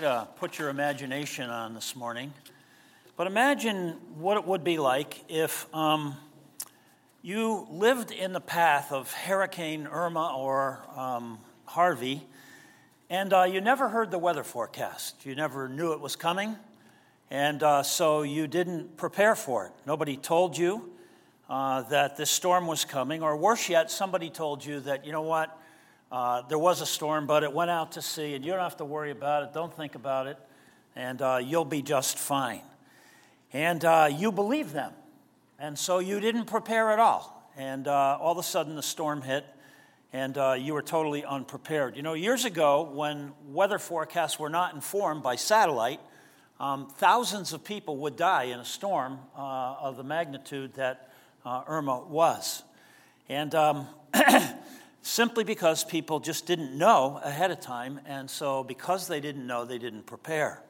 to put your imagination on this morning, but imagine what it would be like if um, you lived in the path of Hurricane Irma or um, Harvey, and uh, you never heard the weather forecast. You never knew it was coming, and uh, so you didn't prepare for it. Nobody told you uh, that this storm was coming, or worse yet, somebody told you that, you know what, uh, there was a storm, but it went out to sea, and you don't have to worry about it. Don't think about it, and uh, you'll be just fine. And uh, you believe them. And so you didn't prepare at all. And uh, all of a sudden, the storm hit, and uh, you were totally unprepared. You know, years ago, when weather forecasts were not informed by satellite, um, thousands of people would die in a storm of the magnitude that Irma was. And um, simply because people just didn't know ahead of time, and so because they didn't know, they didn't prepare.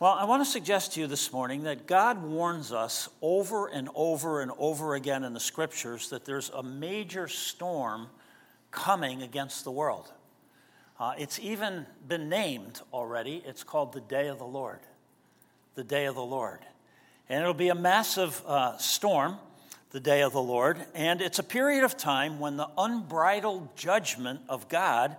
Well, I want to suggest to you this morning that God warns us over and over and over again in the scriptures that there's a major storm coming against the world. Uh, it's even been named already. It's called the Day of the Lord. The Day of the Lord. And it'll be a massive uh, storm the day of the Lord. And it's a period of time when the unbridled judgment of God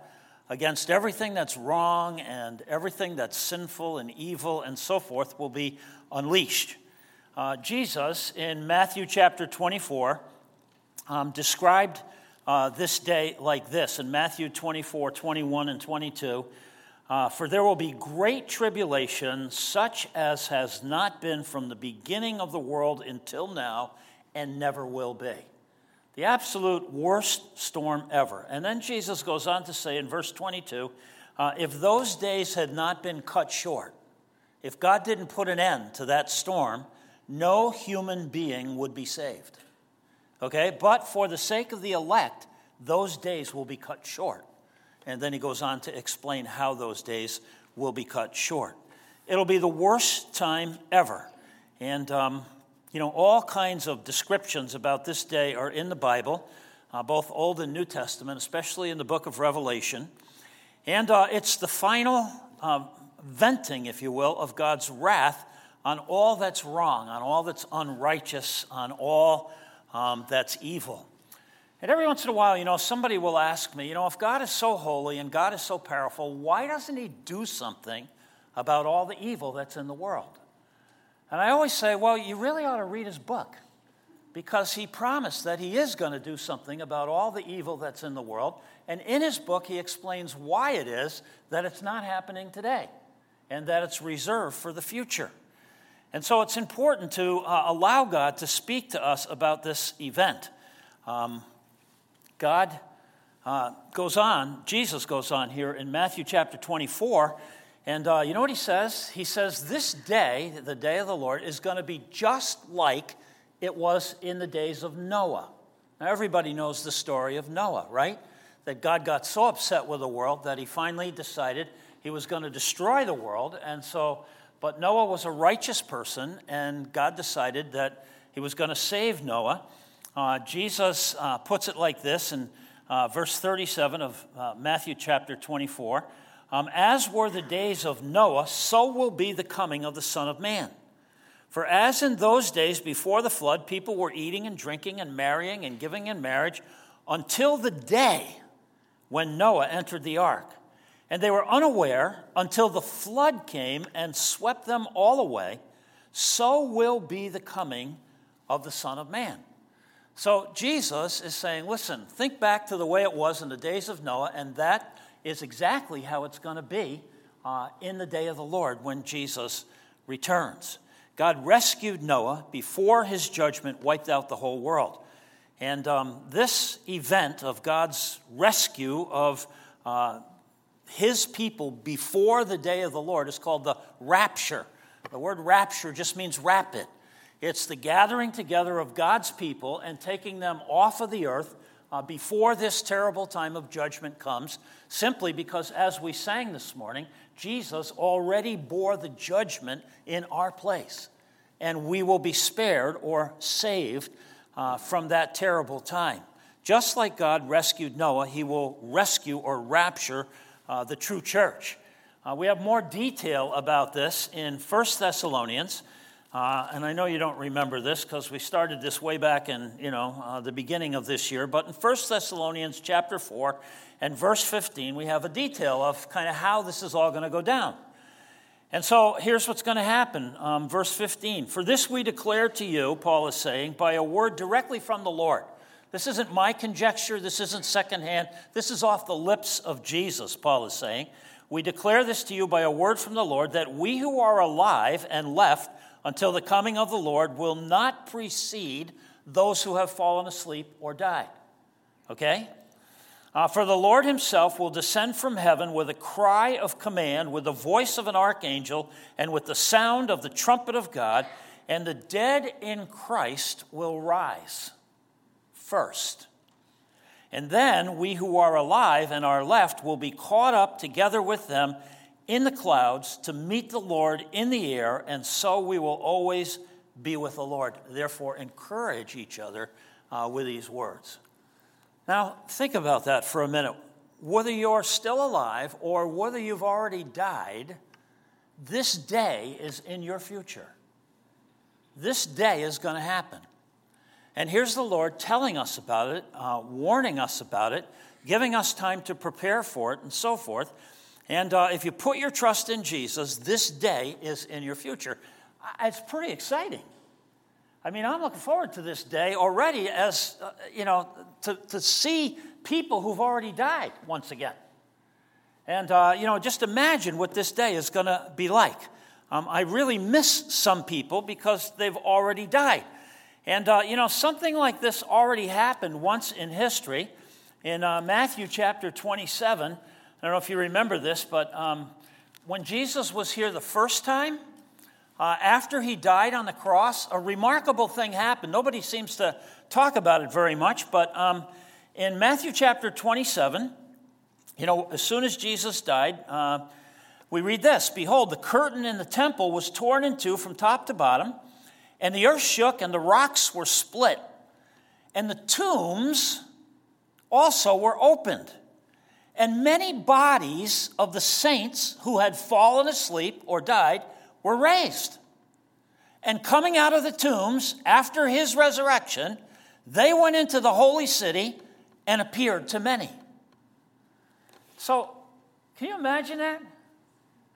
against everything that's wrong and everything that's sinful and evil and so forth will be unleashed. Uh, Jesus, in Matthew chapter 24, um, described uh, this day like this in Matthew 24, 21, and 22. Uh, For there will be great tribulation, such as has not been from the beginning of the world until now and never will be. The absolute worst storm ever. And then Jesus goes on to say in verse 22 uh, if those days had not been cut short, if God didn't put an end to that storm, no human being would be saved. Okay? But for the sake of the elect, those days will be cut short. And then he goes on to explain how those days will be cut short. It'll be the worst time ever. And um, you know, all kinds of descriptions about this day are in the Bible, uh, both Old and New Testament, especially in the book of Revelation. And uh, it's the final uh, venting, if you will, of God's wrath on all that's wrong, on all that's unrighteous, on all um, that's evil. And every once in a while, you know, somebody will ask me, you know, if God is so holy and God is so powerful, why doesn't He do something about all the evil that's in the world? And I always say, well, you really ought to read his book because he promised that he is going to do something about all the evil that's in the world. And in his book, he explains why it is that it's not happening today and that it's reserved for the future. And so it's important to uh, allow God to speak to us about this event. Um, God uh, goes on, Jesus goes on here in Matthew chapter 24 and uh, you know what he says? He says, This day, the day of the Lord, is going to be just like it was in the days of Noah. Now, everybody knows the story of Noah, right? That God got so upset with the world that he finally decided he was going to destroy the world. And so, but Noah was a righteous person, and God decided that he was going to save Noah. Uh, Jesus uh, puts it like this in uh, verse 37 of uh, Matthew chapter 24. Um, as were the days of Noah, so will be the coming of the Son of Man. For as in those days before the flood, people were eating and drinking and marrying and giving in marriage until the day when Noah entered the ark. And they were unaware until the flood came and swept them all away. So will be the coming of the Son of Man. So Jesus is saying, listen, think back to the way it was in the days of Noah, and that is exactly how it's going to be uh, in the day of the Lord when Jesus returns. God rescued Noah before his judgment wiped out the whole world. And um, this event of God's rescue of uh, his people before the day of the Lord is called the rapture. The word rapture just means rapid. It's the gathering together of God's people and taking them off of the earth uh, before this terrible time of judgment comes, simply because, as we sang this morning, Jesus already bore the judgment in our place. And we will be spared or saved uh, from that terrible time. Just like God rescued Noah, he will rescue or rapture uh, the true church. Uh, we have more detail about this in 1 Thessalonians. Uh, and I know you don't remember this because we started this way back in you know uh, the beginning of this year. But in 1 Thessalonians chapter 4 and verse 15, we have a detail of kind of how this is all going to go down. And so here's what's going to happen. Um, verse 15 For this we declare to you, Paul is saying, by a word directly from the Lord. This isn't my conjecture, this isn't secondhand. This is off the lips of Jesus, Paul is saying. We declare this to you by a word from the Lord that we who are alive and left until the coming of the Lord will not precede those who have fallen asleep or died. Okay? Uh, for the Lord himself will descend from heaven with a cry of command, with the voice of an archangel, and with the sound of the trumpet of God, and the dead in Christ will rise first. And then we who are alive and are left will be caught up together with them in the clouds to meet the Lord in the air, and so we will always be with the Lord. Therefore, encourage each other uh, with these words. Now, think about that for a minute. Whether you're still alive or whether you've already died, this day is in your future. This day is going to happen. And here's the Lord telling us about it, uh, warning us about it, giving us time to prepare for it, and so forth. And uh, if you put your trust in Jesus, this day is in your future. It's pretty exciting. I mean, I'm looking forward to this day already as, uh, you know, to, to see people who've already died once again. And, uh, you know, just imagine what this day is going to be like. Um, I really miss some people because they've already died. And, uh, you know, something like this already happened once in history. In uh, Matthew chapter 27, I don't know if you remember this, but um, when Jesus was here the first time, uh, after he died on the cross, a remarkable thing happened. Nobody seems to talk about it very much, but um, in Matthew chapter 27, you know, as soon as Jesus died, uh, we read this Behold, the curtain in the temple was torn in two from top to bottom, and the earth shook, and the rocks were split, and the tombs also were opened. And many bodies of the saints who had fallen asleep or died were raised. And coming out of the tombs after his resurrection, they went into the holy city and appeared to many. So, can you imagine that?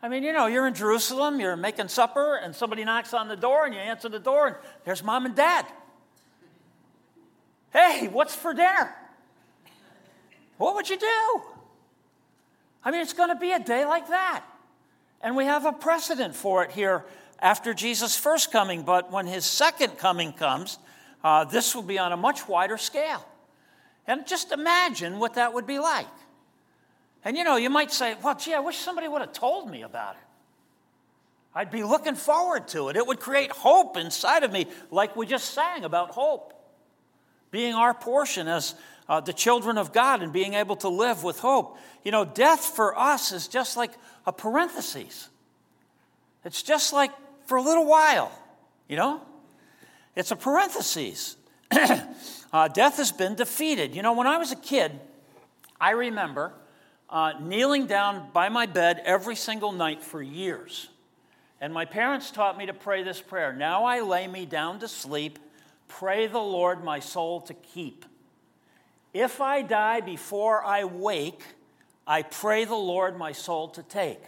I mean, you know, you're in Jerusalem, you're making supper, and somebody knocks on the door, and you answer the door, and there's mom and dad. Hey, what's for dinner? What would you do? I mean, it's going to be a day like that. And we have a precedent for it here after Jesus' first coming, but when his second coming comes, uh, this will be on a much wider scale. And just imagine what that would be like. And you know, you might say, well, gee, I wish somebody would have told me about it. I'd be looking forward to it. It would create hope inside of me, like we just sang about hope being our portion as uh, the children of God and being able to live with hope. You know, death for us is just like a parenthesis. It's just like for a little while, you know? It's a parenthesis. uh, death has been defeated. You know, when I was a kid, I remember uh, kneeling down by my bed every single night for years. And my parents taught me to pray this prayer Now I lay me down to sleep, pray the Lord my soul to keep. If I die before I wake, I pray the Lord my soul to take.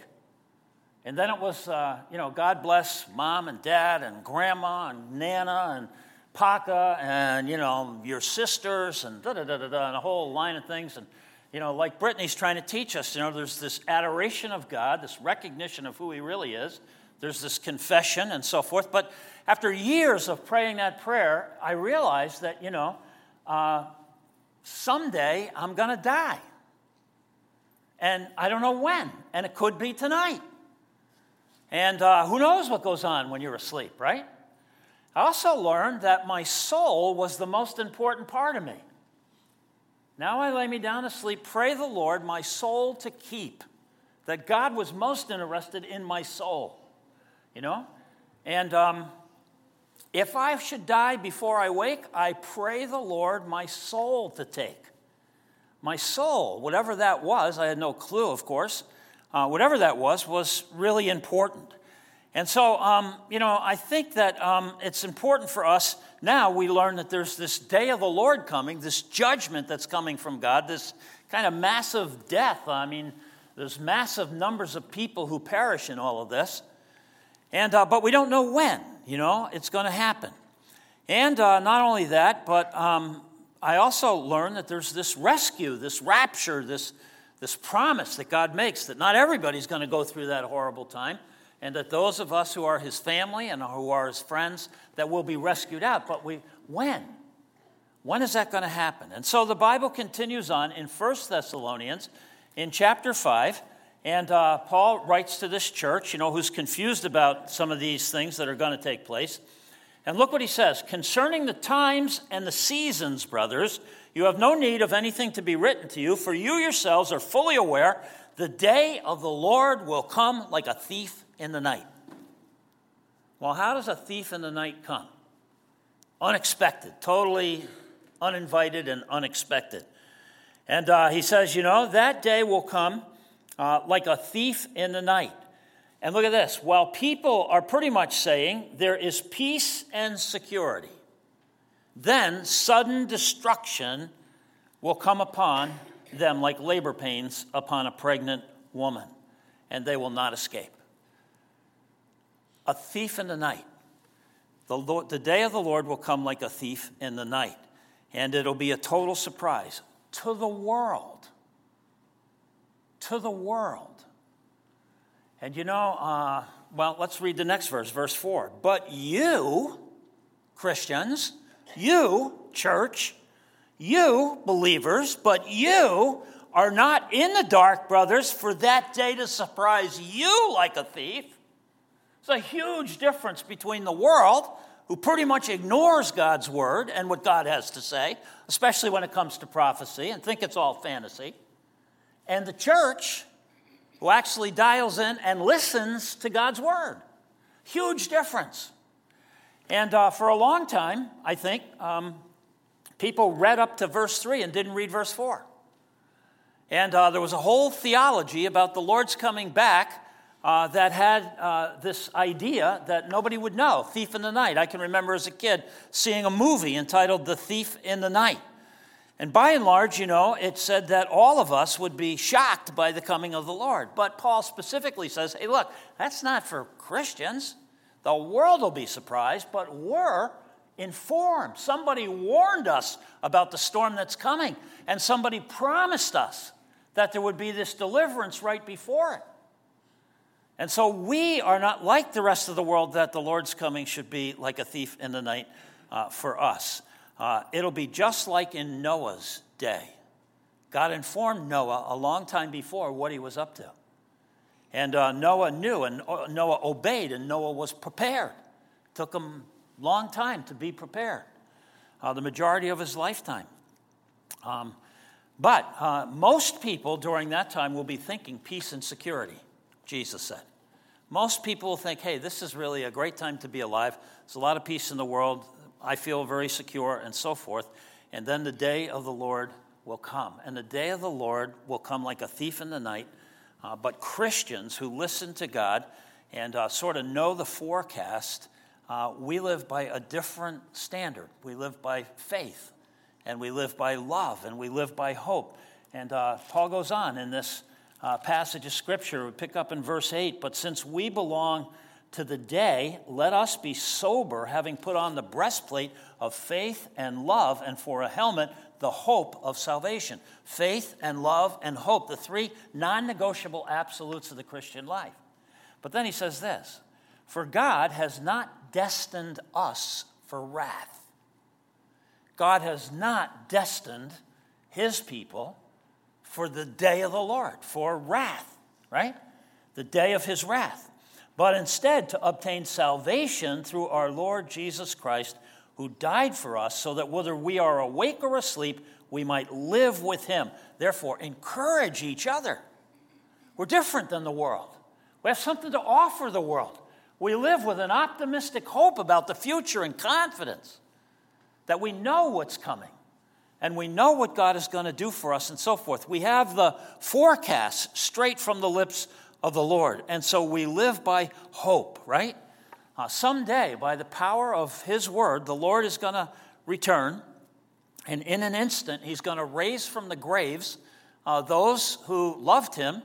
And then it was, uh, you know, God bless mom and dad and grandma and Nana and Paka and, you know, your sisters and da da da da da, and a whole line of things. And, you know, like Brittany's trying to teach us, you know, there's this adoration of God, this recognition of who He really is. There's this confession and so forth. But after years of praying that prayer, I realized that, you know, uh, someday I'm going to die. And I don't know when, and it could be tonight. And uh, who knows what goes on when you're asleep, right? I also learned that my soul was the most important part of me. Now I lay me down to sleep, pray the Lord my soul to keep. That God was most interested in my soul, you know? And um, if I should die before I wake, I pray the Lord my soul to take my soul, whatever that was. I had no clue, of course. uh, whatever that was, was really important. And so, um, you know, I think that um, it's important for us now. We learn that there's this day of the Lord coming, this judgment that's coming from God, this kind of massive death. I mean, there's massive numbers of people who perish in all of this. And, uh, but we don't know when, you know, it's going to happen. And uh, not only that, but um, I also learned that there's this rescue, this rapture, this, this promise that God makes that not everybody's going to go through that horrible time and that those of us who are his family and who are his friends that will be rescued out. But we when? When is that going to happen? And so the bible continues on in 1 thessalonians in chapter 5 and uh, paul writes to this church you know who's confused about some of these things that are going to take place and look what he says concerning the times and the seasons brothers you have no need of anything to be written to you for you yourselves are fully aware the day of the lord will come like a thief in the night. Well, how does a thief in the night come? Unexpected, totally uninvited and unexpected. And uh, he says, you know, that day will come uh, like a thief in the night. And look at this while people are pretty much saying there is peace and security, then sudden destruction will come upon them like labor pains upon a pregnant woman, and they will not escape a thief in the night. The, Lord, the day of the Lord will come like a thief in the night, and it'll be a total surprise to the world. To the world. And you know, uh, well, let's read the next verse, verse 4. But you, Christians, you, church, you, believers, but you are not in the dark, brothers, for that day to surprise you like a thief. It's a huge difference between the world, who pretty much ignores God's word and what God has to say, especially when it comes to prophecy, and think it's all fantasy, and the church, who actually dials in and listens to God's word. Huge difference. And uh, for a long time, I think, um, people read up to verse 3 and didn't read verse 4. And uh, there was a whole theology about the Lord's coming back uh, that had uh, this idea that nobody would know Thief in the Night. I can remember as a kid seeing a movie entitled The Thief in the Night. And by and large, you know, it said that all of us would be shocked by the coming of the Lord. But Paul specifically says, hey, look, that's not for Christians. The world will be surprised, but we're informed. Somebody warned us about the storm that's coming, and somebody promised us that there would be this deliverance right before it. And so we are not like the rest of the world that the Lord's coming should be like a thief in the night uh, for us. Uh, it'll be just like in Noah's day. God informed Noah a long time before what he was up to. And uh, Noah knew, and uh, Noah obeyed, and Noah was prepared. Took him a long time to be prepared, uh, the majority of his lifetime. Um, but uh, most people during that time will be thinking peace and security. Jesus said. Most people will think, hey, this is really a great time to be alive. There's a lot of peace in the world. I feel very secure, and so forth. And then the day of the Lord will come. And the day of the Lord will come like a thief in the night. Uh, but Christians who listen to God and uh, sort of know the forecast, uh, we live by a different standard. We live by faith, and we live by love, and we live by hope. And uh, Paul goes on in this uh, passage of Scripture. We pick up in verse 8. But since we belong to the day, let us be sober, having put on the breastplate of faith and love, and for a helmet, the hope of salvation. Faith and love and hope, the three non negotiable absolutes of the Christian life. But then he says this For God has not destined us for wrath. God has not destined his people for the day of the Lord, for wrath, right? The day of his wrath. But instead, to obtain salvation through our Lord Jesus Christ, who died for us, so that whether we are awake or asleep, we might live with him. Therefore, encourage each other. We're different than the world. We have something to offer the world. We live with an optimistic hope about the future and confidence that we know what's coming and we know what God is going to do for us and so forth. We have the forecast straight from the lips of the Lord. And so we live by hope, right? Uh, someday, by the power of His word, the Lord is going to return. And in an instant, He's going to raise from the graves uh, those who loved Him,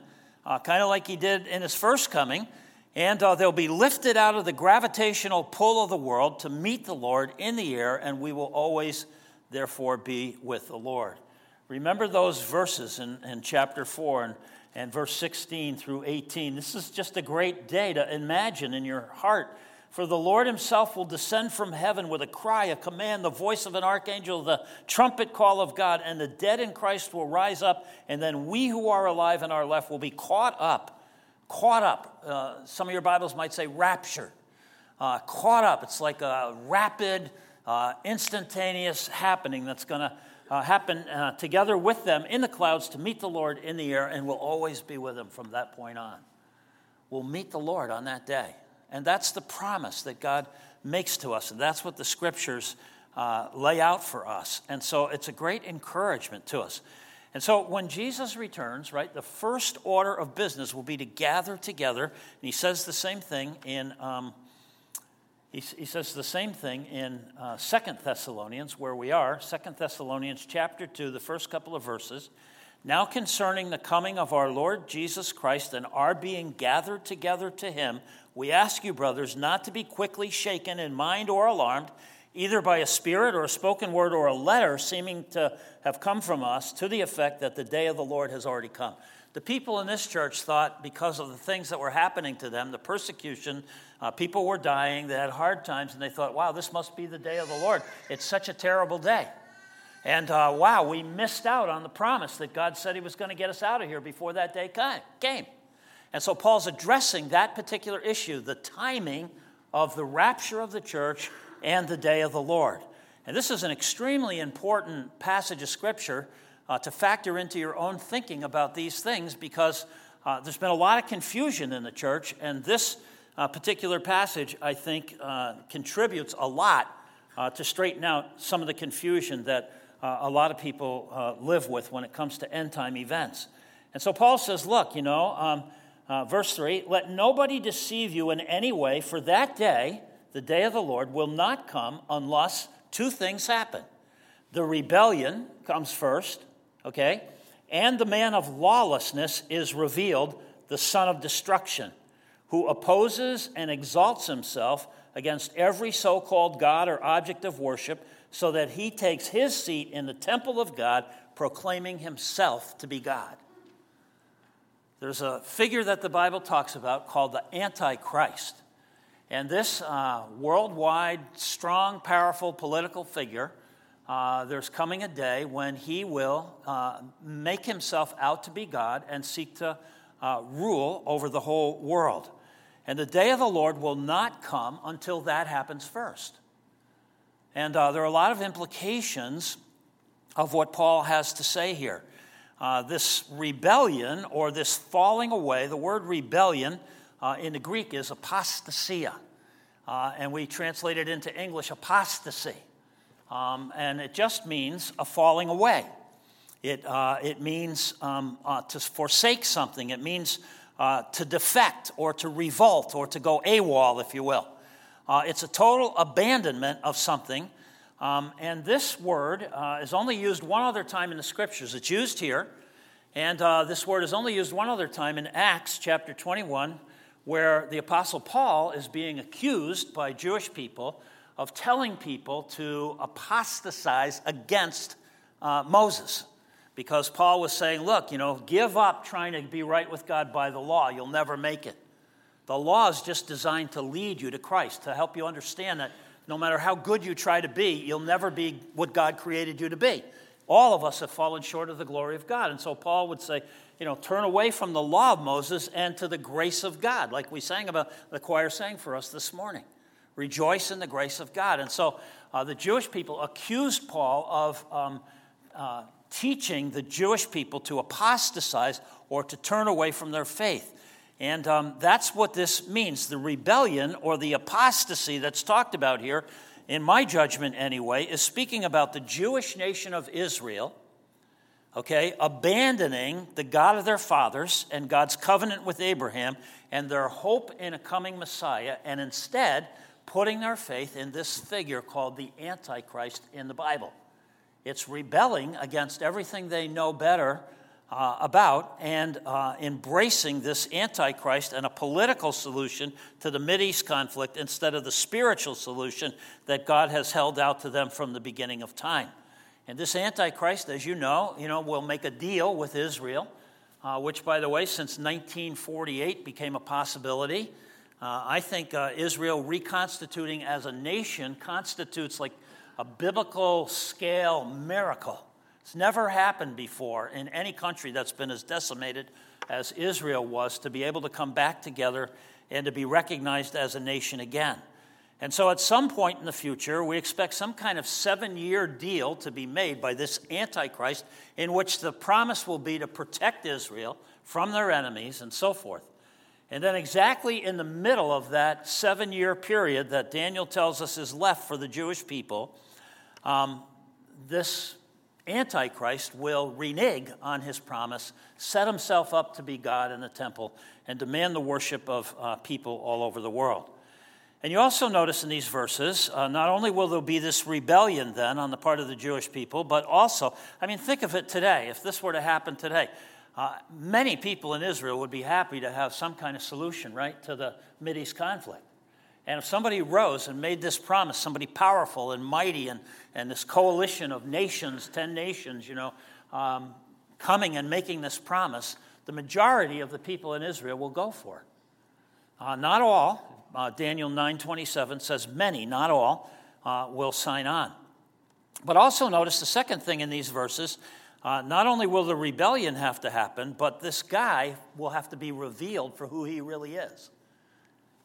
uh, kind of like He did in His first coming. And uh, they'll be lifted out of the gravitational pull of the world to meet the Lord in the air, and we will always, therefore, be with the Lord. Remember those verses in, in chapter 4 and, and verse 16 through 18. This is just a great day to imagine in your heart. For the Lord himself will descend from heaven with a cry, a command, the voice of an archangel, the trumpet call of God, and the dead in Christ will rise up, and then we who are alive and are left will be caught up. Caught up. Uh, some of your Bibles might say raptured. Uh, caught up. It's like a rapid, uh, instantaneous happening that's going to uh, happen uh, together with them in the clouds to meet the Lord in the air, and we'll always be with them from that point on. We'll meet the Lord on that day. And that's the promise that God makes to us, and that's what the scriptures uh, lay out for us. And so it's a great encouragement to us. And so when Jesus returns, right, the first order of business will be to gather together. And he says the same thing in um, he, he says the same thing in uh, Second Thessalonians, where we are, Second Thessalonians chapter 2, the first couple of verses. Now concerning the coming of our Lord Jesus Christ and our being gathered together to him, we ask you, brothers, not to be quickly shaken in mind or alarmed, either by a spirit or a spoken word or a letter seeming to have come from us, to the effect that the day of the Lord has already come. The people in this church thought because of the things that were happening to them, the persecution, uh, people were dying, they had hard times, and they thought, wow, this must be the day of the Lord. It's such a terrible day. And uh, wow, we missed out on the promise that God said He was going to get us out of here before that day came. And so Paul's addressing that particular issue the timing of the rapture of the church and the day of the Lord. And this is an extremely important passage of Scripture uh, to factor into your own thinking about these things because uh, there's been a lot of confusion in the church, and this uh, particular passage, I think, uh, contributes a lot uh, to straighten out some of the confusion that uh, a lot of people live with when it comes to end time events. And so Paul says, Look, you know, um, verse 3 let nobody deceive you in any way, for that day, the day of the Lord, will not come unless two things happen. The rebellion comes first, okay? And the man of lawlessness is revealed, the son of destruction, who opposes and exalts himself against every so called God or object of worship, so that he takes his seat in the temple of God, proclaiming himself to be God. There's a figure that the Bible talks about called the Antichrist. And this uh, worldwide, strong, powerful political figure uh, there's coming a day when he will uh, make himself out to be God and seek to uh, rule over the whole world. And the day of the Lord will not come until that happens first. And uh, there are a lot of implications of what Paul has to say here. Uh, this rebellion or this falling away, the word rebellion in the Greek is apostasia. and we translate it into English apostasy. Um, and it just means a falling away. It, uh, it means um, uh, to forsake something. It means uh, to defect or to revolt or to go AWOL, if you will. Uh, it's a total abandonment of something. Um, and this word uh, is only used one other time in the scriptures. It's used here. And uh, this word is only used one other time in Acts chapter 21, where the Apostle Paul is being accused by Jewish people of telling people to apostatize against uh, Moses. Because Paul was saying, look, you know, give up trying to be right with God by the law. You'll never make it. The law is just designed to lead you to Christ, to help you understand that no matter how good you try to be, you'll never be what God created you to be. All of us have fallen short of the glory of God. And so Paul would say, you know, turn away from the law of Moses and to the grace of God, like we sang about, the choir sang for us this morning. Rejoice in the grace of God. And so uh, the Jewish people accused Paul of um, uh, teaching the Jewish people to apostatize or to turn away from their faith. And um, that's what this means. The rebellion or the apostasy that's talked about here, in my judgment anyway, is speaking about the Jewish nation of Israel okay, abandoning the God of their fathers and God's covenant with Abraham and their hope in a coming Messiah, and instead putting their faith in this figure called the Antichrist in the Bible. It's rebelling against everything they know better uh, about and uh, embracing this Antichrist and a political solution to the East conflict instead of the spiritual solution that God has held out to them from the beginning of time. And this Antichrist, as you know, you know, will make a deal with Israel, uh, which, by the way, since 1948 became a possibility. Uh, I think uh, Israel reconstituting as a nation constitutes like a biblical scale miracle. It's never happened before in any country that's been as decimated as Israel was to be able to come back together and to be recognized as a nation again. And so, at some point in the future, we expect some kind of seven year deal to be made by this Antichrist, in which the promise will be to protect Israel from their enemies and so forth. And then, exactly in the middle of that seven year period that Daniel tells us is left for the Jewish people, um, this Antichrist will renege on his promise, set himself up to be God in the temple, and demand the worship of uh, people all over the world. And you also notice in these verses, uh, not only will there be this rebellion then on the part of the Jewish people, but also, I mean, think of it today. If this were to happen today, uh, many people in Israel would be happy to have some kind of solution, right, to the East conflict. And if somebody rose and made this promise, somebody powerful and mighty, and, and this coalition of nations, 10 nations, you know, um, coming and making this promise, the majority of the people in Israel will go for it. Uh, not all, uh, Daniel 9:27 says many, not all, uh, will sign on. But also notice the second thing in these verses. Uh, not only will the rebellion have to happen, but this guy will have to be revealed for who he really is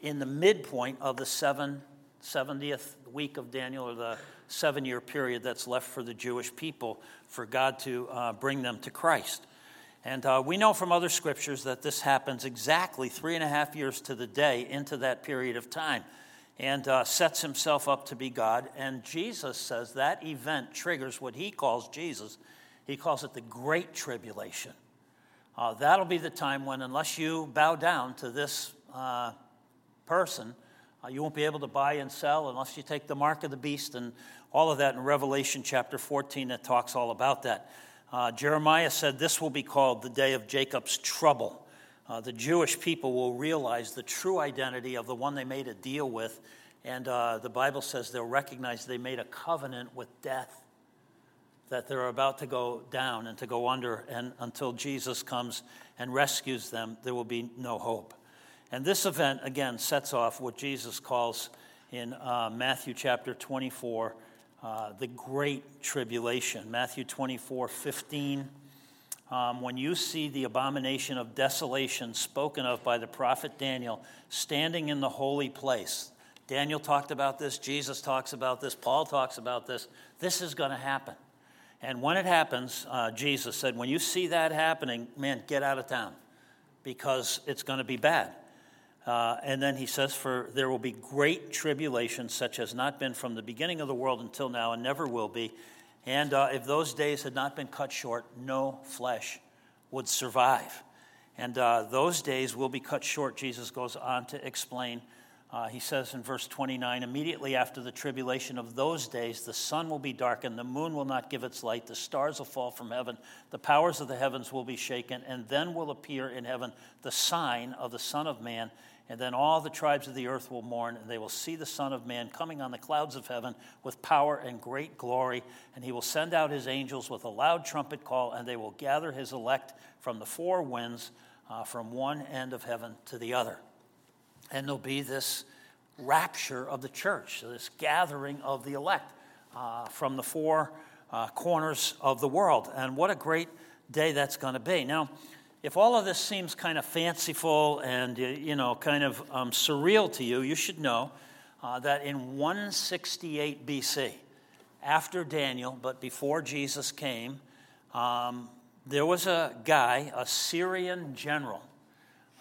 in the midpoint of the seven, 70th week of Daniel, or the seven year period that's left for the Jewish people for God to uh, bring them to Christ. And uh, we know from other scriptures that this happens exactly three and a half years to the day into that period of time and uh, sets himself up to be God. And Jesus says that event triggers what he calls Jesus. He calls it the Great Tribulation. Uh, that'll be the time when, unless you bow down to this uh, person, uh, you won't be able to buy and sell unless you take the mark of the beast and all of that in Revelation chapter 14 that talks all about that. Uh, Jeremiah said this will be called the day of Jacob's trouble. Uh, the Jewish people will realize the true identity of the one they made a deal with, and uh, the Bible says they'll recognize they made a covenant with death, that they're about to go down and to go under, and until Jesus comes and rescues them, there will be no hope. And this event, again, sets off what Jesus calls in uh, Matthew chapter 24 uh, the great tribulation. Matthew 24 15. Um, when you see the abomination of desolation spoken of by the prophet Daniel standing in the holy place, Daniel talked about this, Jesus talks about this, Paul talks about this. This is going to happen. And when it happens, uh, Jesus said, when you see that happening, man, get out of town because it's going to be bad. Uh, and then he says, For there will be great tribulation, such as not been from the beginning of the world until now, and never will be. And uh, if those days had not been cut short, no flesh would survive. And uh, those days will be cut short, Jesus goes on to explain. Uh, he says in verse 29 immediately after the tribulation of those days, the sun will be darkened, the moon will not give its light, the stars will fall from heaven, the powers of the heavens will be shaken, and then will appear in heaven the sign of the Son of Man and then all the tribes of the earth will mourn, and they will see the Son of Man coming on the clouds of heaven with power and great glory. And he will send out his angels with a loud trumpet call, and they will gather his elect from the four winds, uh, from one end of heaven to the other. And there'll be this rapture of the church, this gathering of the elect uh, from the four uh, corners of the world. And what a great day that's going to be. Now, if all of this seems kind of fanciful and you know kind of um, surreal to you, you should know uh, that in 168 BC, after Daniel, but before Jesus came, um, there was a guy, a Syrian general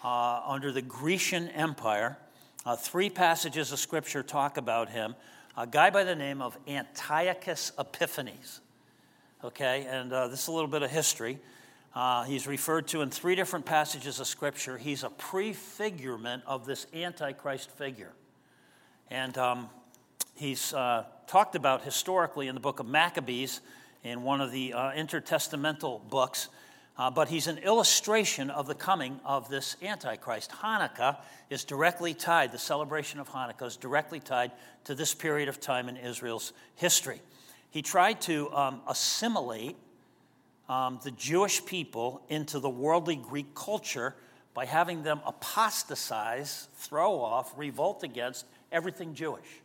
uh, under the Grecian Empire. Uh, three passages of scripture talk about him. A guy by the name of Antiochus Epiphanes. okay? And uh, this is a little bit of history. Uh, he's referred to in three different passages of Scripture. He's a prefigurement of this Antichrist figure. And um, he's uh, talked about historically in the book of Maccabees, in one of the uh, intertestamental books. Uh, but he's an illustration of the coming of this Antichrist. Hanukkah is directly tied, the celebration of Hanukkah is directly tied to this period of time in Israel's history. He tried to um, assimilate um, the Jewish people into the worldly Greek culture by having them apostatize, throw off, revolt against everything Jewish.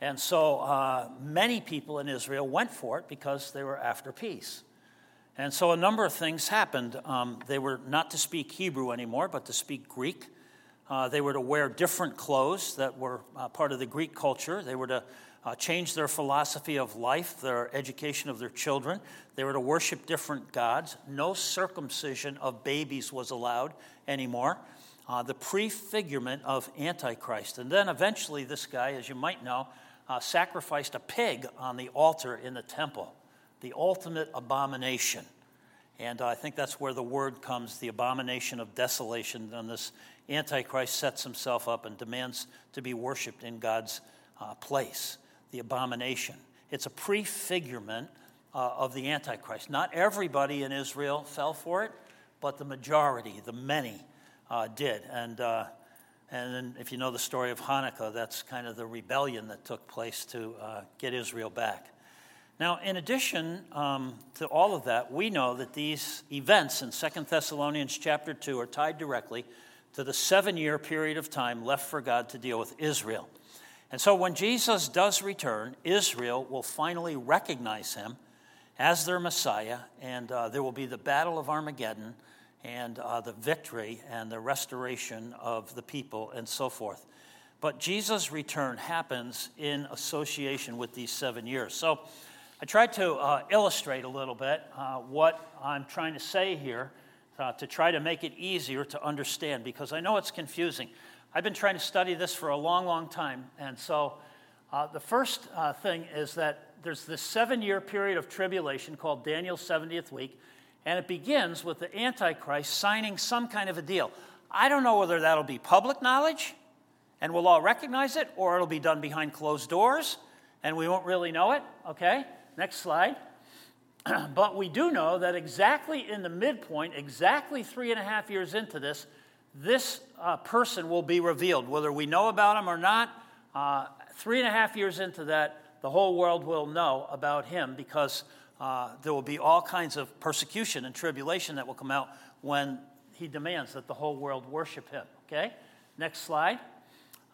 And so uh, many people in Israel went for it because they were after peace. And so a number of things happened. Um, they were not to speak Hebrew anymore, but to speak Greek. Uh, they were to wear different clothes that were uh, part of the Greek culture. They were to uh, change their philosophy of life, their education of their children. They were to worship different gods. No circumcision of babies was allowed anymore. Uh, the prefigurement of Antichrist. And then eventually, this guy, as you might know, uh, sacrificed a pig on the altar in the temple the ultimate abomination. And I think that's where the word comes the abomination of desolation. And this Antichrist sets himself up and demands to be worshiped in God's uh, place, the abomination. It's a prefigurement uh, of the Antichrist. Not everybody in Israel fell for it, but the majority, the many, uh, did. And, uh, and then, if you know the story of Hanukkah, that's kind of the rebellion that took place to uh, get Israel back. Now, in addition um, to all of that, we know that these events in 2 Thessalonians chapter 2 are tied directly to the seven year period of time left for God to deal with Israel. And so when Jesus does return, Israel will finally recognize him as their Messiah, and uh, there will be the Battle of Armageddon and uh, the victory and the restoration of the people and so forth. But Jesus' return happens in association with these seven years. So I tried to uh, illustrate a little bit uh, what I'm trying to say here uh, to try to make it easier to understand because I know it's confusing. I've been trying to study this for a long, long time. And so uh, the first uh, thing is that there's this seven year period of tribulation called Daniel's 70th week, and it begins with the Antichrist signing some kind of a deal. I don't know whether that'll be public knowledge and we'll all recognize it, or it'll be done behind closed doors and we won't really know it, okay? Next slide. but we do know that exactly in the midpoint, exactly three and a half years into this, this uh, person will be revealed. Whether we know about him or not, uh, three and a half years into that, the whole world will know about him because uh, there will be all kinds of persecution and tribulation that will come out when he demands that the whole world worship him. Okay? Next slide.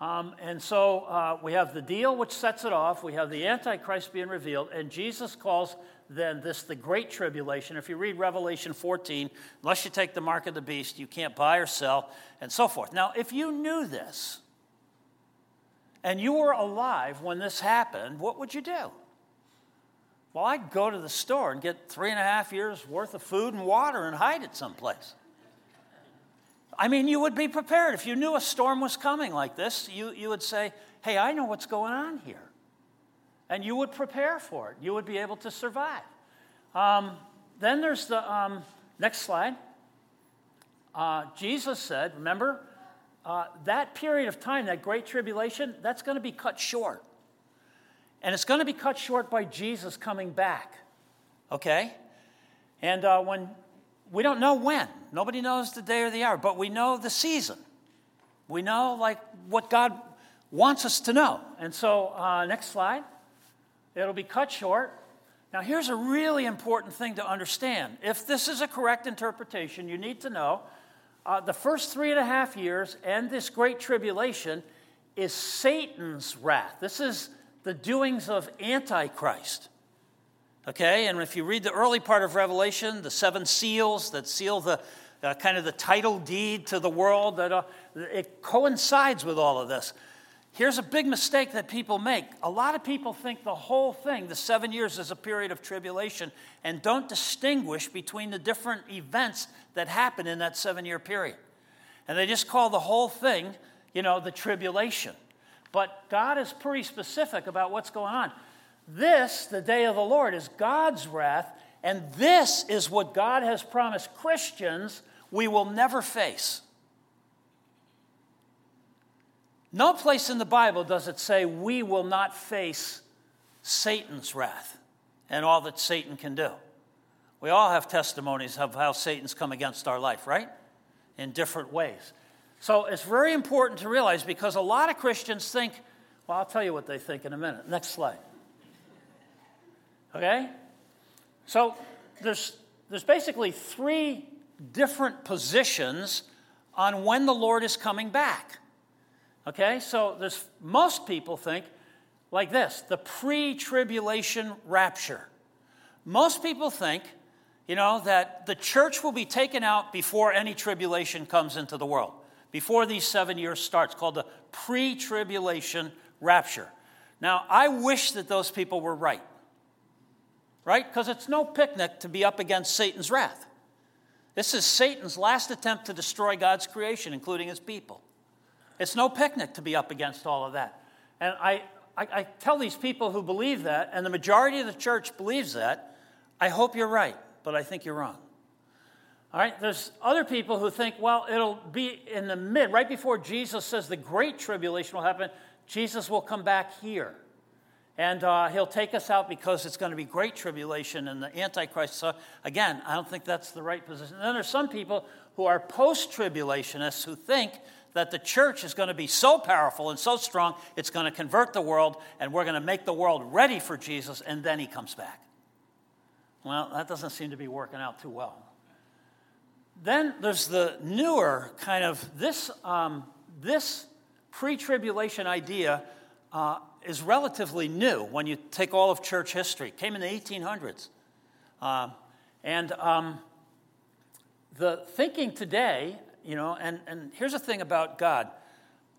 Um, and so uh, we have the deal which sets it off. We have the Antichrist being revealed, and Jesus calls then this the Great Tribulation. If you read Revelation 14, unless you take the mark of the beast, you can't buy or sell, and so forth. Now, if you knew this, and you were alive when this happened, what would you do? Well, I'd go to the store and get three and a half years worth of food and water and hide it someplace. I mean, you would be prepared. If you knew a storm was coming like this, you, you would say, Hey, I know what's going on here. And you would prepare for it. You would be able to survive. Um, then there's the um, next slide. Uh, Jesus said, remember, uh, that period of time, that great tribulation, that's going to be cut short. And it's going to be cut short by Jesus coming back. Okay? And uh, when we don't know when. Nobody knows the day or the hour, but we know the season. We know like what God wants us to know. And so, uh, next slide. It'll be cut short. Now, here's a really important thing to understand. If this is a correct interpretation, you need to know uh, the first three and a half years and this great tribulation is Satan's wrath. This is the doings of Antichrist. Okay, and if you read the early part of Revelation, the seven seals that seal the uh, kind of the title deed to the world, that uh, it coincides with all of this. Here's a big mistake that people make. A lot of people think the whole thing, the seven years, is a period of tribulation and don't distinguish between the different events that happen in that seven year period. And they just call the whole thing, you know, the tribulation. But God is pretty specific about what's going on this, the day of the Lord, is God's wrath, and this is what God has promised Christians we will never face. No place in the Bible does it say we will not face Satan's wrath and all that Satan can do. We all have testimonies of how Satan's come against our life, right? In different ways. So it's very important to realize because a lot of Christians think, well, I'll tell you what they think in a minute. Next slide. Okay? So there's, there's basically three different positions on when the Lord is coming back. Okay? So there's most people think like this the pre tribulation rapture. Most people think, you know, that the church will be taken out before any tribulation comes into the world, before these seven years starts, called the pre tribulation rapture. Now, I wish that those people were right, right? Because it's no picnic to be up against Satan's wrath. This is Satan's last attempt to destroy God's creation, including his people. It's no picnic to be up against all of that. And I, I, I tell these people who believe that, and the majority of the church believes that, I hope you're right, but I think you're wrong. All right, there's other people who think, well, it'll be in the mid, right before Jesus says the great tribulation will happen, Jesus will come back here. And uh, he'll take us out because it's going to be great tribulation and the Antichrist. So, again, I don't think that's the right position. And then there's some people who are post tribulationists who think that the church is going to be so powerful and so strong, it's going to convert the world, and we're going to make the world ready for Jesus, and then he comes back. Well, that doesn't seem to be working out too well. Then there's the newer kind of this, um, this pre tribulation idea uh, is relatively new when you take all of church history. Came in the 1800s. Uh, and um, the thinking today you know, and, and here's the thing about God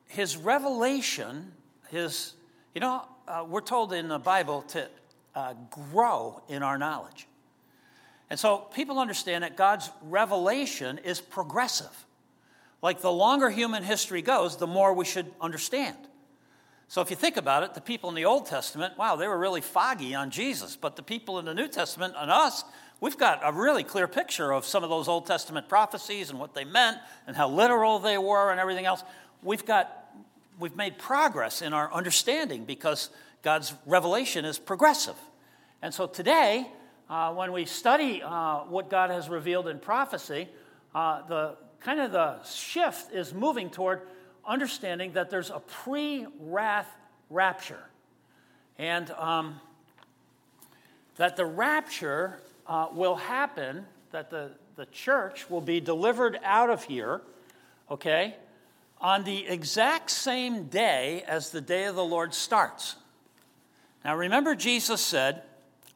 His revelation, His, you know, uh, we're told in the Bible to uh, grow in our knowledge. And so people understand that God's revelation is progressive. Like the longer human history goes, the more we should understand. So if you think about it, the people in the Old Testament, wow, they were really foggy on Jesus. But the people in the New Testament and us, we've got a really clear picture of some of those Old Testament prophecies and what they meant and how literal they were and everything else. We've got we've made progress in our understanding because God's revelation is progressive. And so today, uh, when we study uh, what God has revealed in prophecy, uh, the kind of the shift is moving toward understanding that there's a pre-wrath rapture, and um, that the rapture uh, will happen, that the, the church will be delivered out of here, okay, on the exact same day as the day of the Lord starts. Now, remember, Jesus said,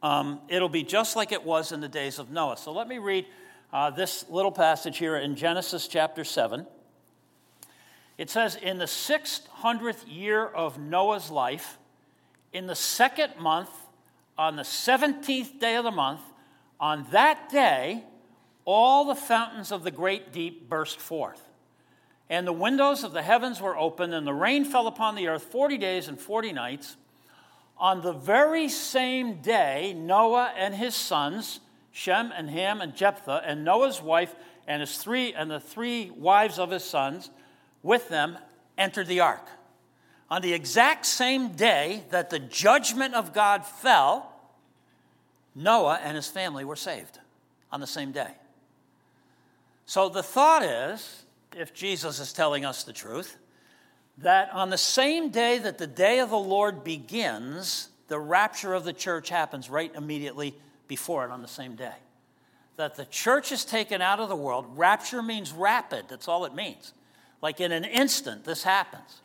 um, it'll be just like it was in the days of Noah. So let me read uh, this little passage here in Genesis chapter 7. It says, In the 600th year of Noah's life, in the second month, on the 17th day of the month, on that day, all the fountains of the great deep burst forth. And the windows of the heavens were opened, and the rain fell upon the earth 40 days and 40 nights. On the very same day, Noah and his sons, Shem and Ham and Japheth, and Noah's wife and his three and the three wives of his sons with them entered the ark. On the exact same day that the judgment of God fell, Noah and his family were saved on the same day. So the thought is, if Jesus is telling us the truth, that on the same day that the day of the Lord begins, the rapture of the church happens right immediately before it on the same day. That the church is taken out of the world. Rapture means rapid, that's all it means. Like in an instant, this happens.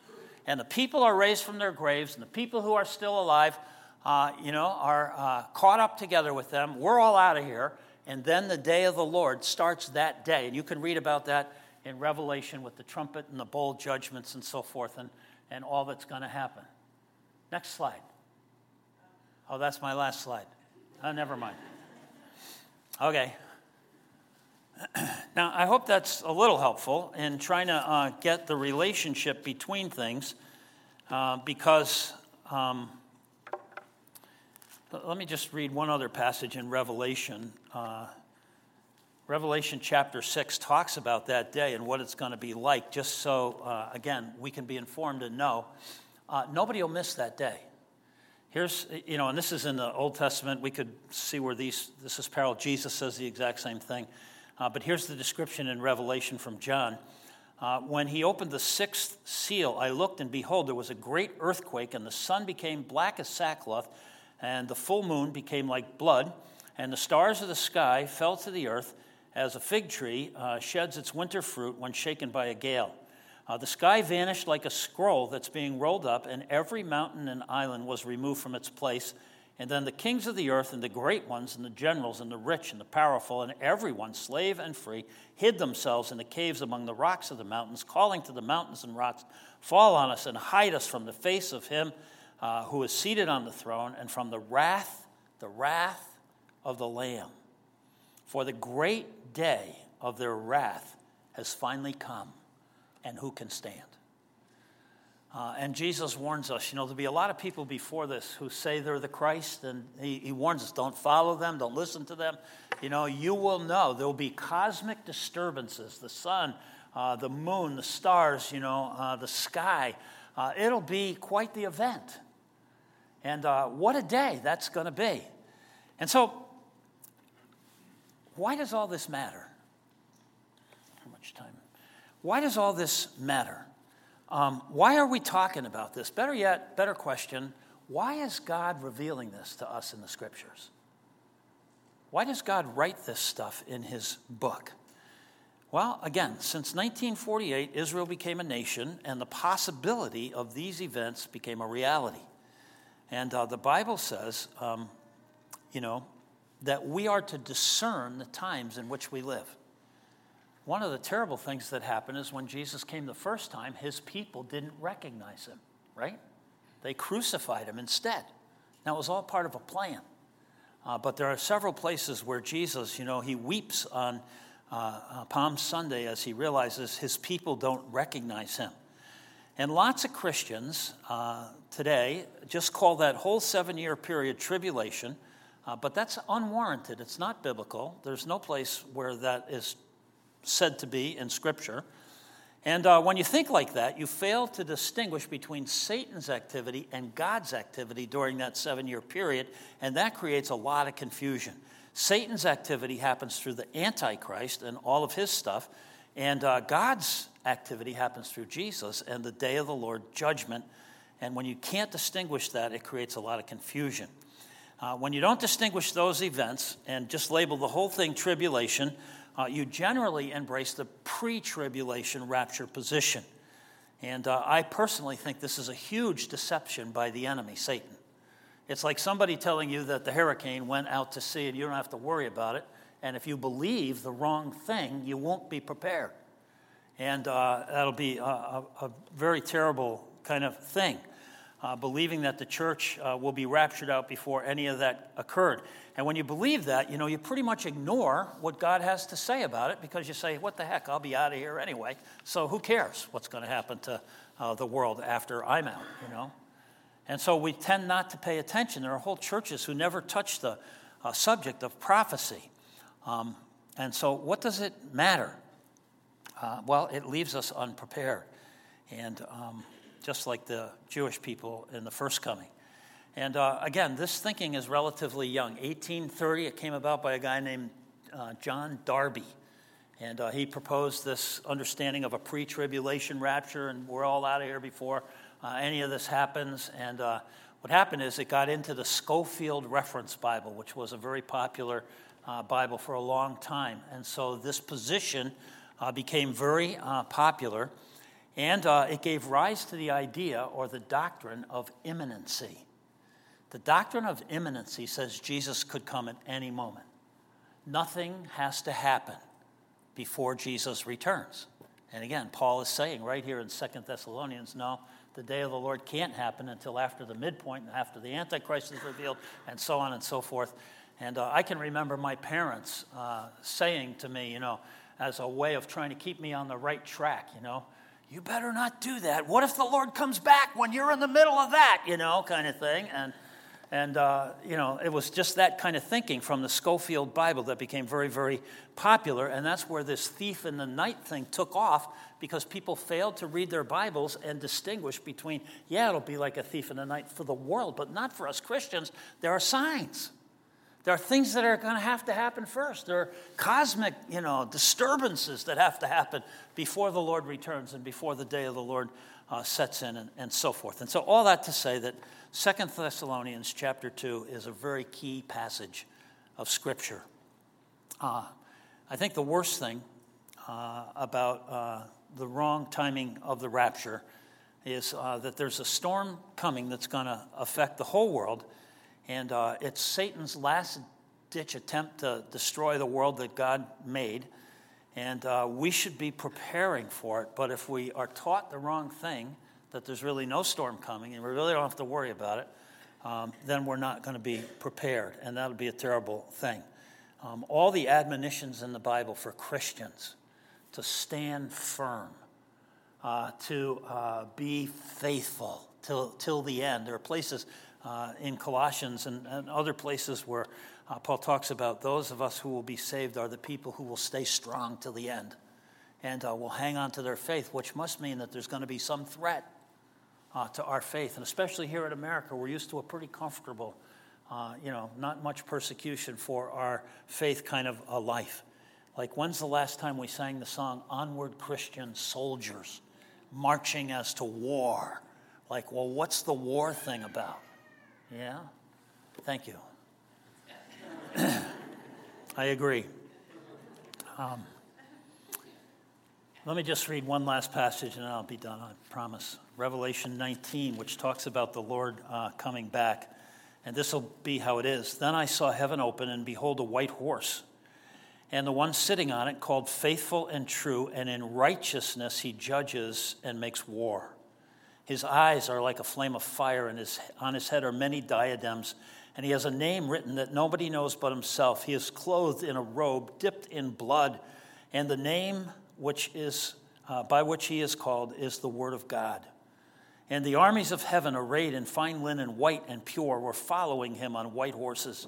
And the people are raised from their graves, and the people who are still alive uh, you know, are uh, caught up together with them. We're all out of here. And then the day of the Lord starts that day. And you can read about that in Revelation with the trumpet and the bowl judgments and so forth and, and all that's going to happen. Next slide. Oh, that's my last slide. Oh, never mind. Okay. Now, I hope that's a little helpful in trying to uh, get the relationship between things uh, because um, Let me just read one other passage in Revelation. Uh, Revelation chapter 6 talks about that day and what it's going to be like, just so, uh, again, we can be informed and know. Uh, nobody will miss that day. Here's, you know, and this is in the Old Testament. We could see where these, this is parallel. Jesus says the exact same thing. Uh, but here's the description in Revelation from John. Uh, when he opened the sixth seal, I looked, and behold, there was a great earthquake, and the sun became black as sackcloth, and the full moon became like blood, and the stars of the sky fell to the earth as a fig tree uh, sheds its winter fruit when shaken by a gale. Uh, the sky vanished like a scroll that's being rolled up, and every mountain and island was removed from its place. And then the kings of the earth, and the great ones, and the generals, and the rich, and the powerful, and everyone, slave and free, hid themselves in the caves among the rocks of the mountains, calling to the mountains and rocks, Fall on us and hide us from the face of him uh, who is seated on the throne, and from the wrath, the wrath of the Lamb. For the great day of their wrath has finally come, and who can stand? Uh, and Jesus warns us, you know, there'll be a lot of people before this who say they're the Christ, and he, he, warns us don't follow them, don't listen to them. You know, you will know there'll be cosmic disturbances the sun, uh, the moon, the stars, you know, uh, the sky. Uh, it'll be quite the event. And uh, what a day that's going to be. And so, why does all this matter? How much time? Why does all this matter? Um, why are we talking about this? Better yet, better question why is God revealing this to us in the scriptures? Why does God write this stuff in his book? Well, again, since 1948, Israel became a nation, and the possibility of these events became a reality. And uh, the Bible says, um, you know, that we are to discern the times in which we live. One of the terrible things that happened is when Jesus came the first time, his people didn't recognize him, right? They crucified him instead. Now, it was all part of a plan. Uh, but there are several places where Jesus, you know, he weeps on uh, uh, Palm Sunday as he realizes his people don't recognize him. And lots of Christians uh, today just call that whole seven year period tribulation, uh, but that's unwarranted. It's not biblical. There's no place where that is said to be in Scripture. And uh, when you think like that, you fail to distinguish between Satan's activity and God's activity during that seven year period, and that creates a lot of confusion. Satan's activity happens through the Antichrist and all of his stuff, and uh, God's activity happens through Jesus and the day of the Lord judgment. And when you can't distinguish that, it creates a lot of confusion. Uh, when you don't distinguish those events and just label the whole thing tribulation, uh, you generally embrace the pre tribulation rapture position. And uh, I personally think this is a huge deception by the enemy, Satan. It's like somebody telling you that the hurricane went out to sea and you don't have to worry about it. And if you believe the wrong thing, you won't be prepared. And uh, that'll be a, a, a, very terrible kind of thing, uh, believing that the church uh, will be raptured out before any of that occurred. And when you believe that, you know, you pretty much ignore what God has to say about it because you say, what the heck, I'll be out of here anyway. So who cares what's going to happen to uh, the world after I'm out, you know? And so we tend not to pay attention. There are whole churches who never touch the uh, subject of prophecy. Um, and so, what does it matter? Uh, well, it leaves us unprepared. And um, just like the Jewish people in the first coming. And uh, again, this thinking is relatively young. 1830, it came about by a guy named uh, John Darby. And uh, he proposed this understanding of a pre tribulation rapture, and we're all out of here before uh, any of this happens. And uh, what happened is it got into the Scofield Reference Bible, which was a very popular uh, Bible for a long time. And so this position became very popular, and it gave rise to the idea or the doctrine of imminency. The doctrine of imminency says Jesus could come at any moment. Nothing has to happen before Jesus returns. And again, Paul is saying right here in Second Thessalonians no, the day of the Lord can't happen until after the midpoint and after the Antichrist is revealed, and so on and so forth. And uh, I can remember my parents uh, saying to me, you know, as a way of trying to keep me on the right track, you know, you better not do that. What if the Lord comes back when you're in the middle of that, you know, kind of thing. And And, uh, you know, it was just that kind of thinking from the Scofield Bible that became very, very popular. And that's where this thief in the night thing took off because people failed to read their Bibles and distinguish between, yeah, it'll be like a thief in the night for the world, but not for us Christians. There are signs. There are things that are going to have to happen first. There are cosmic, you know, disturbances that have to happen before the Lord returns and before the day of the Lord uh, sets in and, and so forth. And so all that to say that Second Thessalonians chapter 2 is a very key passage of Scripture. Uh, I think the worst thing uh, about uh, the wrong timing of the rapture is uh, that there's a storm coming that's going to affect the whole world, and uh, it's Satan's last ditch attempt to destroy the world that God made. And uh, we should be preparing for it, but if we are taught the wrong thing, that there's really no storm coming and we really don't have to worry about it, um, then we're not going to be prepared, and that'll be a terrible thing. Um, all the admonitions in the Bible for Christians to stand firm, uh, to uh, be faithful till, till the end. There are places uh, in Colossians and, and, other places where uh, Paul talks about those of us who will be saved are the people who will stay strong till the end and uh, will hang on to their faith, which must mean that there's going to be some threat uh, to our faith. And especially here in America, we're used to a pretty comfortable, uh, you know, not much persecution for our faith kind of a life. Like, when's the last time we sang the song Onward Christian Soldiers, marching as to war? Like, well, what's the war thing about? Yeah? Thank you. I agree. Um, let me just read one last passage and I'll be done, I promise. Revelation 19, which talks about the Lord uh, coming back. And this will be how it is. Then I saw heaven open, and behold, a white horse. And the one sitting on it, called Faithful and True, and in righteousness he judges and makes war. His eyes are like a flame of fire, and his, on his head are many diadems. And he has a name written that nobody knows but himself. He is clothed in a robe dipped in blood, and the name which is, uh, by which he is called is the Word of God. And the armies of heaven, arrayed in fine linen, white and pure, were following him on white horses.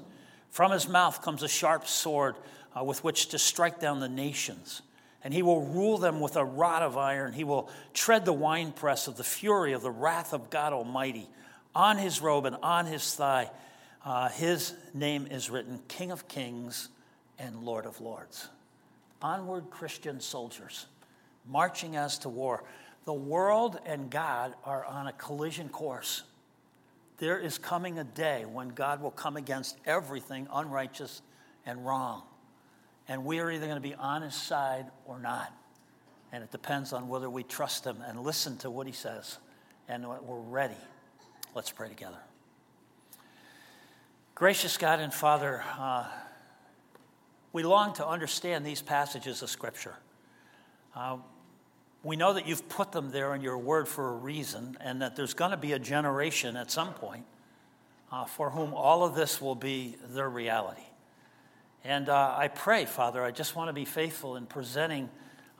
From his mouth comes a sharp sword uh, with which to strike down the nations. And he will rule them with a rod of iron. He will tread the winepress of the fury of the wrath of God Almighty. On his robe and on his thigh, uh, his name is written King of Kings and Lord of Lords onward Christian soldiers marching as to war. The world and God are on a collision course. There is coming a day when God will come against everything unrighteous and wrong. And we are either going to be on his side or not. And it depends on whether we trust him and listen to what he says and we're ready. Let's pray together. Gracious God and Father, uh, we long to understand these passages of Scripture. Uh, we know that you've put them there in your word for a reason, and that there's going to be a generation at some point uh, for whom all of this will be their reality. And uh, I pray, Father, I just want to be faithful in presenting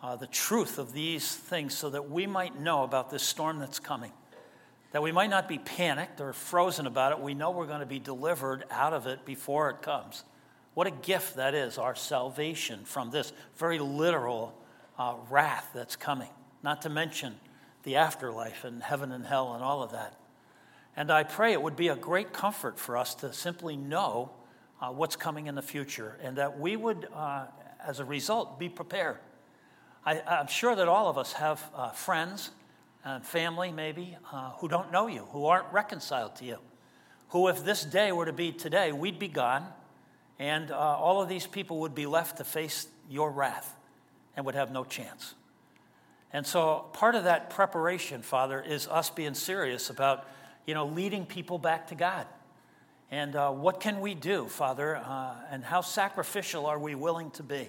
uh, the truth of these things so that we might know about this storm that's coming. That we might not be panicked or frozen about it. We know we're going to be delivered out of it before it comes. What a gift that is, our salvation from this very literal uh, wrath that's coming, not to mention the afterlife and heaven and hell and all of that. And I pray it would be a great comfort for us to simply know uh, what's coming in the future and that we would, uh, as a result, be prepared. I, am sure that all of us have uh, friends and family, maybe, uh, who don't know you, who aren't reconciled to you, who, if this day were to be today, we'd be gone and uh, all of these people would be left to face your wrath and would have no chance. And so part of that preparation, Father, is us being serious about, you know, leading people back to God. And uh, what can we do, Father, uh, and how sacrificial are we willing to be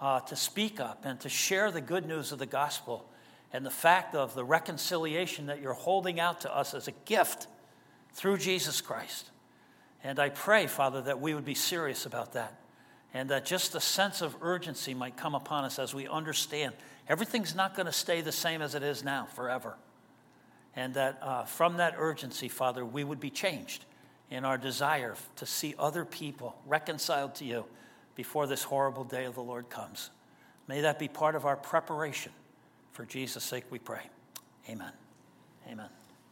uh, to speak up and to share the good news of the gospel and the fact of the reconciliation that you're holding out to us as a gift through Jesus Christ. And I pray, Father, that we would be serious about that and that just a sense of urgency might come upon us as we understand everything's not going to stay the same as it is now forever. And that uh, from that urgency, Father, we would be changed in our desire to see other people reconciled to you before this horrible day of the Lord comes. May that be part of our preparation. For Jesus' sake we pray. Amen. Amen.